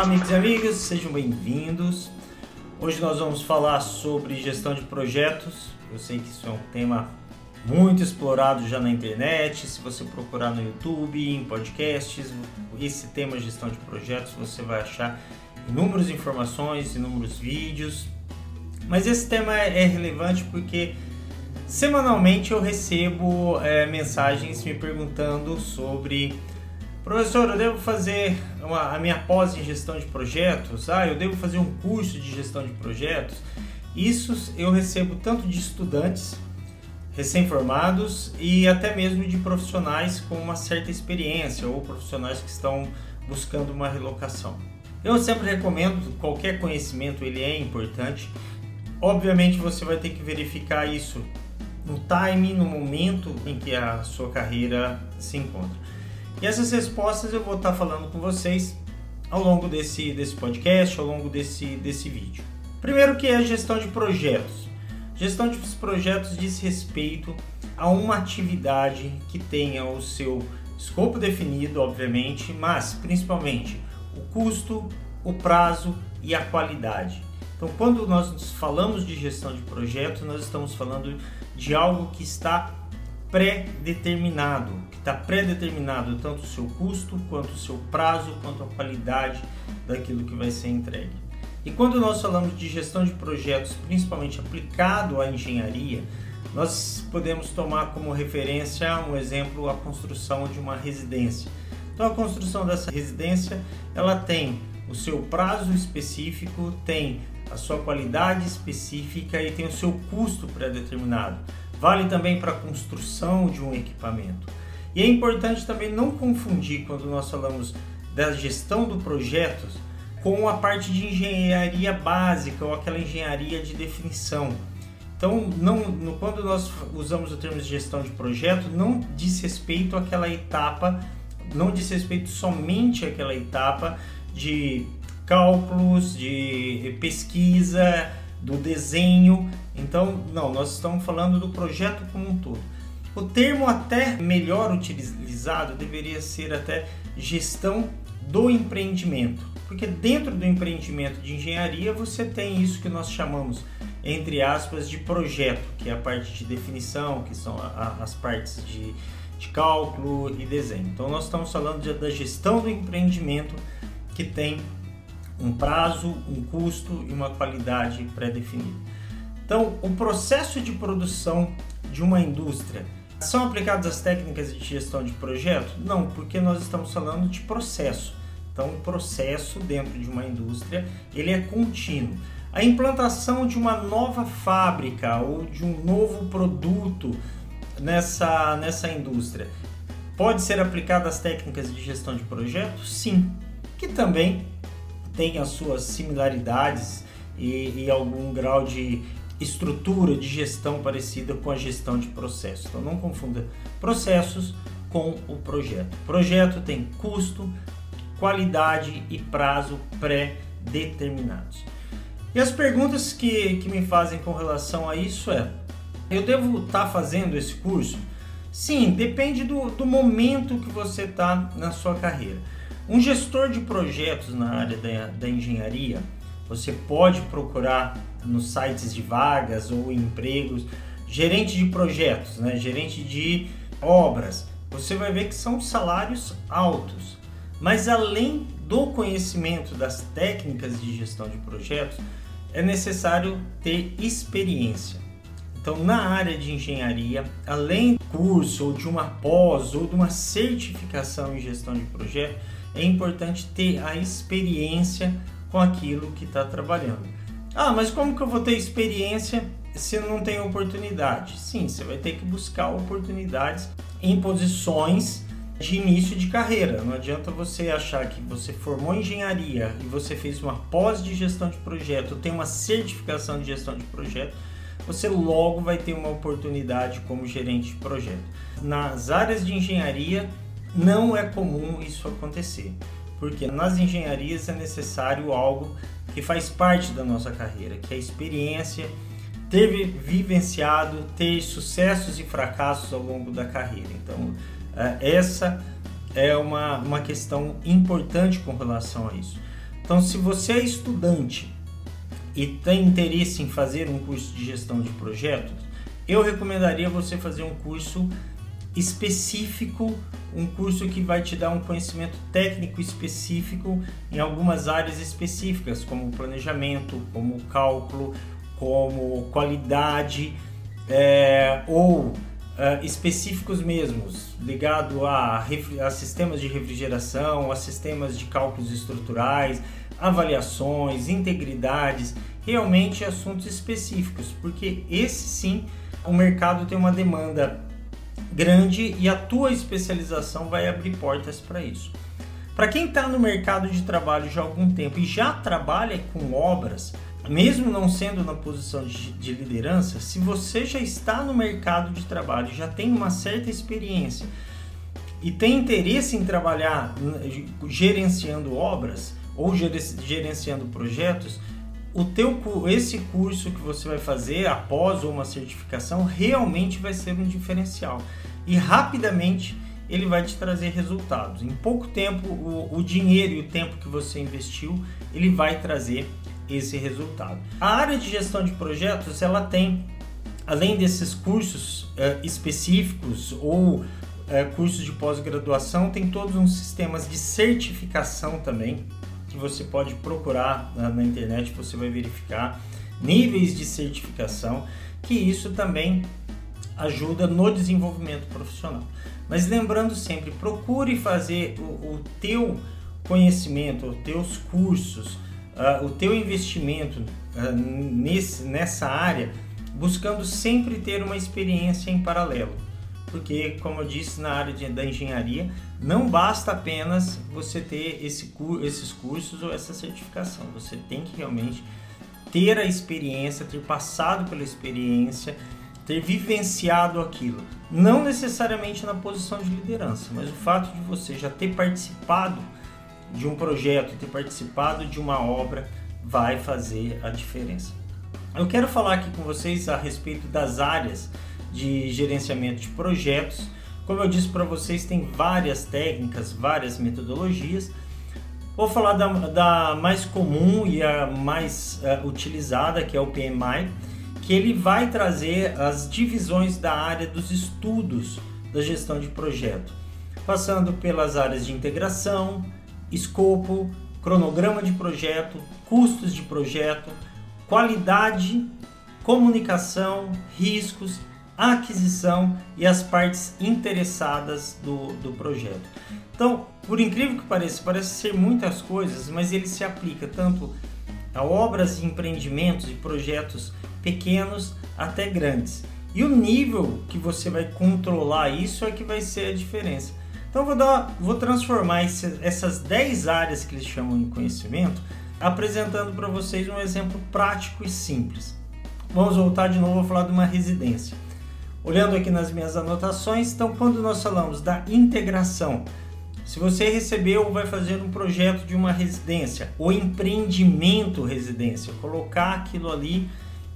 Olá, amigos e amigas, sejam bem-vindos. Hoje nós vamos falar sobre gestão de projetos. Eu sei que isso é um tema muito explorado já na internet. Se você procurar no YouTube, em podcasts, esse tema gestão de projetos, você vai achar inúmeras informações, inúmeros vídeos. Mas esse tema é relevante porque semanalmente eu recebo é, mensagens me perguntando sobre Professor, eu devo fazer uma, a minha pós em gestão de projetos? Ah, eu devo fazer um curso de gestão de projetos? Isso eu recebo tanto de estudantes recém-formados e até mesmo de profissionais com uma certa experiência ou profissionais que estão buscando uma relocação. Eu sempre recomendo, qualquer conhecimento ele é importante. Obviamente você vai ter que verificar isso no time, no momento em que a sua carreira se encontra. E essas respostas eu vou estar falando com vocês ao longo desse, desse podcast, ao longo desse, desse vídeo. Primeiro que é a gestão de projetos. Gestão de projetos diz respeito a uma atividade que tenha o seu escopo definido, obviamente, mas principalmente o custo, o prazo e a qualidade. Então, quando nós falamos de gestão de projetos, nós estamos falando de algo que está pré-determinado, que está pré-determinado tanto o seu custo, quanto o seu prazo, quanto a qualidade daquilo que vai ser entregue. E quando nós falamos de gestão de projetos, principalmente aplicado à engenharia, nós podemos tomar como referência um exemplo a construção de uma residência. Então a construção dessa residência, ela tem o seu prazo específico, tem a sua qualidade específica e tem o seu custo pré-determinado. Vale também para a construção de um equipamento. E é importante também não confundir quando nós falamos da gestão do projeto com a parte de engenharia básica ou aquela engenharia de definição. Então, não, no, quando nós usamos o termo de gestão de projeto, não diz respeito àquela etapa, não diz respeito somente àquela etapa de cálculos, de pesquisa, do desenho. Então, não, nós estamos falando do projeto como um todo. O termo até melhor utilizado deveria ser até gestão do empreendimento, porque dentro do empreendimento de engenharia você tem isso que nós chamamos, entre aspas, de projeto, que é a parte de definição, que são a, as partes de, de cálculo e desenho. Então nós estamos falando de, da gestão do empreendimento que tem um prazo, um custo e uma qualidade pré-definida. Então, o processo de produção de uma indústria são aplicadas as técnicas de gestão de projeto? Não, porque nós estamos falando de processo. Então, o processo dentro de uma indústria ele é contínuo. A implantação de uma nova fábrica ou de um novo produto nessa, nessa indústria pode ser aplicada as técnicas de gestão de projeto? Sim, que também tem as suas similaridades e, e algum grau de estrutura de gestão parecida com a gestão de processos. Então não confunda processos com o projeto. O projeto tem custo, qualidade e prazo pré-determinados. E as perguntas que, que me fazem com relação a isso é: eu devo estar tá fazendo esse curso? Sim, depende do, do momento que você está na sua carreira. Um gestor de projetos na área da, da engenharia, você pode procurar nos sites de vagas ou empregos, gerente de projetos, né? gerente de obras. Você vai ver que são salários altos. Mas além do conhecimento das técnicas de gestão de projetos, é necessário ter experiência. Então, na área de engenharia, além do curso ou de uma pós ou de uma certificação em gestão de projeto, é importante ter a experiência com aquilo que está trabalhando. Ah, mas como que eu vou ter experiência se eu não tenho oportunidade? Sim, você vai ter que buscar oportunidades em posições de início de carreira. Não adianta você achar que você formou engenharia e você fez uma pós de gestão de projeto, tem uma certificação de gestão de projeto, você logo vai ter uma oportunidade como gerente de projeto. Nas áreas de engenharia, não é comum isso acontecer, porque nas engenharias é necessário algo que faz parte da nossa carreira, que é a experiência, ter vivenciado, ter sucessos e fracassos ao longo da carreira. Então, é, essa é uma, uma questão importante com relação a isso. Então, se você é estudante e tem interesse em fazer um curso de gestão de projetos, eu recomendaria você fazer um curso específico, um curso que vai te dar um conhecimento técnico específico em algumas áreas específicas, como planejamento, como cálculo, como qualidade, é, ou é, específicos mesmos, ligado a, a sistemas de refrigeração, a sistemas de cálculos estruturais, avaliações, integridades, realmente assuntos específicos, porque esse sim o mercado tem uma demanda grande e a tua especialização vai abrir portas para isso. Para quem está no mercado de trabalho já há algum tempo e já trabalha com obras, mesmo não sendo na posição de, de liderança, se você já está no mercado de trabalho, já tem uma certa experiência e tem interesse em trabalhar gerenciando obras ou gerenciando projetos, o teu esse curso que você vai fazer após uma certificação realmente vai ser um diferencial e rapidamente ele vai te trazer resultados. Em pouco tempo, o, o dinheiro e o tempo que você investiu, ele vai trazer esse resultado. A área de gestão de projetos, ela tem, além desses cursos é, específicos ou é, cursos de pós-graduação, tem todos uns sistemas de certificação também você pode procurar na, internet, você vai verificar níveis de certificação, que isso também ajuda no desenvolvimento profissional. Mas lembrando sempre, procure fazer o, o teu conhecimento, os teus cursos, uh, o teu investimento uh, nesse, nessa área, buscando sempre ter uma experiência em paralelo. Porque, como eu disse na área de, da engenharia, não basta apenas você ter esse, esses cursos ou essa certificação. Você tem que realmente ter a experiência, ter passado pela experiência, ter vivenciado aquilo. Não necessariamente na posição de liderança, mas o fato de você já ter participado de um projeto, ter participado de uma obra, vai fazer a diferença. Eu quero falar aqui com vocês a respeito das áreas de gerenciamento de projetos. Como eu disse para vocês, tem várias técnicas, várias metodologias. Vou falar da, da mais comum e a mais uh, utilizada, que é o PMI, que ele vai trazer as divisões da área dos estudos da gestão de projeto, passando pelas áreas de integração, escopo, cronograma de projeto, custos de projeto, qualidade, comunicação, riscos, aquisição e as partes interessadas do, do projeto. Então, por incrível que pareça, parece ser muitas coisas, mas ele se aplica tanto a obras e empreendimentos e projetos pequenos até grandes. E o nível que você vai controlar isso é que vai ser a diferença. Então vou, dar, vou transformar esse, essas 10 áreas que eles chamam de conhecimento, apresentando para vocês um exemplo prático e simples. Vamos voltar de novo a falar de uma residência. Olhando aqui nas minhas anotações, então quando nós falamos da integração, se você recebeu ou vai fazer um projeto de uma residência, ou empreendimento residência, colocar aquilo ali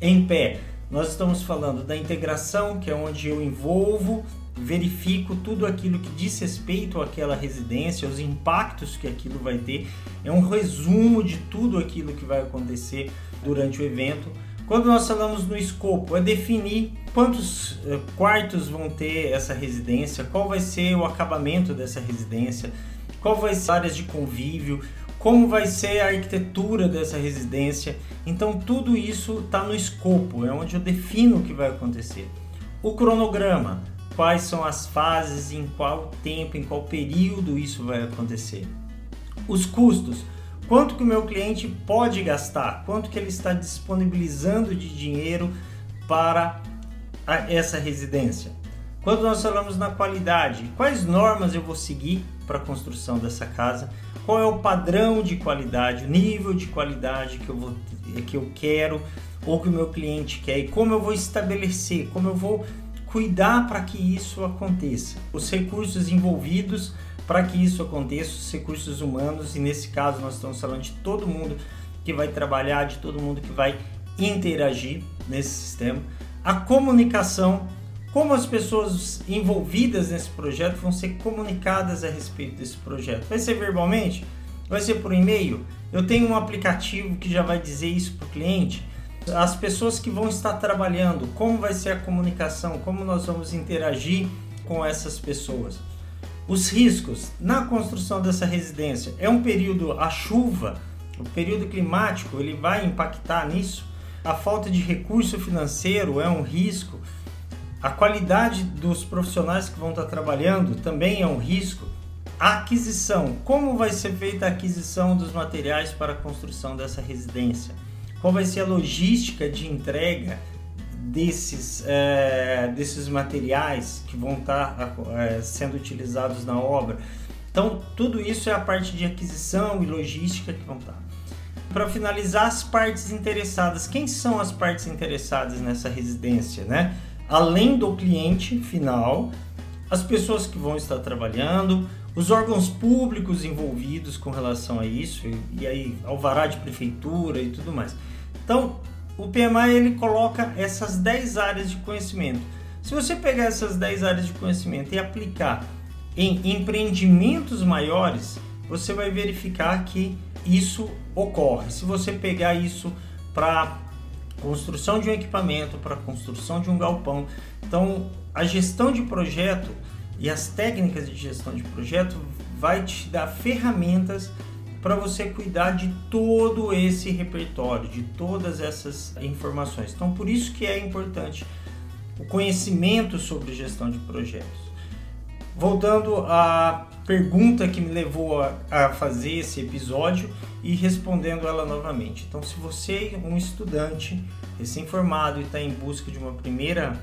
em pé. Nós estamos falando da integração, que é onde eu envolvo verifico tudo aquilo que diz respeito àquela residência, os impactos que aquilo vai ter. É um resumo de tudo aquilo que vai acontecer durante o evento. Quando nós falamos no escopo, é definir quantos eh, quartos vão ter essa residência, qual vai ser o acabamento dessa residência, qual vai ser áreas de convívio, como vai ser a arquitetura dessa residência. Então tudo isso está no escopo, é onde eu defino o que vai acontecer. O cronograma, quais são as fases, em qual tempo, em qual período isso vai acontecer. Os custos, quanto que o meu cliente pode gastar, quanto que ele está disponibilizando de dinheiro para essa residência. Quando nós falamos na qualidade, quais normas eu vou seguir para a construção dessa casa? Qual é o padrão de qualidade, o nível de qualidade que eu, vou, que eu quero ou que o meu cliente quer e como eu vou estabelecer, como eu vou cuidar para que isso aconteça. Os recursos envolvidos para que isso aconteça, os recursos humanos, e nesse caso nós estamos falando de todo mundo que vai trabalhar, de todo mundo que vai interagir nesse sistema. A comunicação, como as pessoas envolvidas nesse projeto vão ser comunicadas a respeito desse projeto. Vai ser verbalmente? Vai ser por e-mail? Eu tenho um aplicativo que já vai dizer isso para o cliente. As pessoas que vão estar trabalhando, como vai ser a comunicação, como nós vamos interagir com essas pessoas. Os riscos na construção dessa residência é um período a chuva, o período climático, ele vai impactar nisso. A falta de recurso financeiro é um risco. A qualidade dos profissionais que vão estar trabalhando também é um risco. A aquisição, como vai ser feita a aquisição dos materiais para a construção dessa residência? Qual vai ser a logística de entrega desses, é, desses materiais que vão estar é, sendo utilizados na obra? Então, tudo isso é a parte de aquisição e logística que vão estar. Para finalizar, as partes interessadas. Quem são as partes interessadas nessa residência, né? Além do cliente final, as pessoas que vão estar trabalhando, os órgãos públicos envolvidos com relação a isso, e, e aí alvará de prefeitura e tudo mais. Então, o PMI ele coloca essas 10 áreas de conhecimento. Se você pegar essas 10 áreas de conhecimento e aplicar em empreendimentos maiores, você vai verificar que isso ocorre. Se você pegar isso para construção de um equipamento, para construção de um galpão, então a gestão de projeto e as técnicas de gestão de projeto vai te dar ferramentas para você cuidar de todo esse repertório, de todas essas informações. Então, por isso que é importante o conhecimento sobre gestão de projetos. Voltando à pergunta que me levou a, a fazer esse episódio e respondendo ela novamente. Então, se você é um estudante recém-formado e está em busca de uma primeira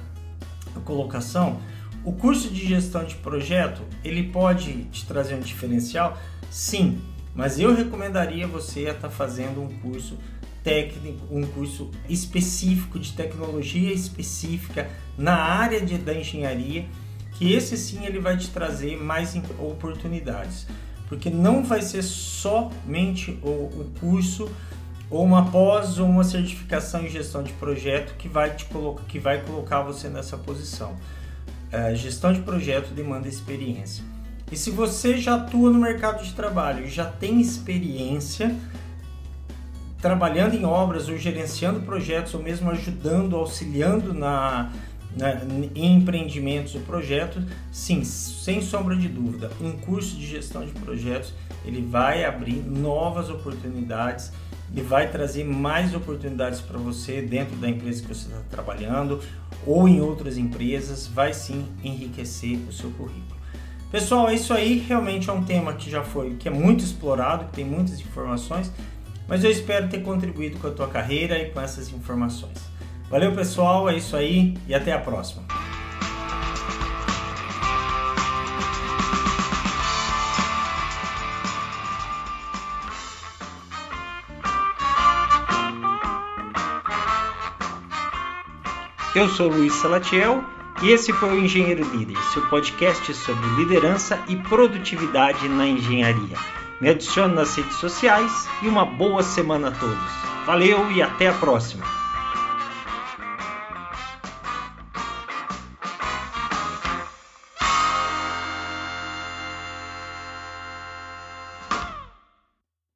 colocação, o curso de gestão de projeto, ele pode te trazer um diferencial? Sim, mas eu recomendaria você estar tá fazendo um curso técnico, um curso específico de tecnologia específica na área de, da engenharia, que esse sim ele vai te trazer mais oportunidades, porque não vai ser somente o, o curso ou uma pós ou uma certificação em gestão de projeto que vai te colocar, que vai colocar você nessa posição. A gestão de projeto demanda experiência. E se você já atua no mercado de trabalho e já tem experiência trabalhando em obras ou gerenciando projetos ou mesmo ajudando, auxiliando na, na, em empreendimentos ou projetos, sim, sem sombra de dúvida, um curso de gestão de projetos ele vai abrir novas oportunidades e vai trazer mais oportunidades para você dentro da empresa que você está trabalhando ou em outras empresas, vai sim enriquecer o seu currículo. Pessoal, é isso aí. Realmente é um tema que já foi, que é muito explorado, que tem muitas informações, mas eu espero ter contribuído com a tua carreira e com essas informações. Valeu, pessoal. É isso aí e até a próxima. Eu sou Luiz Salatiel e esse foi o Engenheiro Líder, seu podcast sobre liderança e produtividade na engenharia. Me adicione nas redes sociais e uma boa semana a todos. Valeu e até a próxima!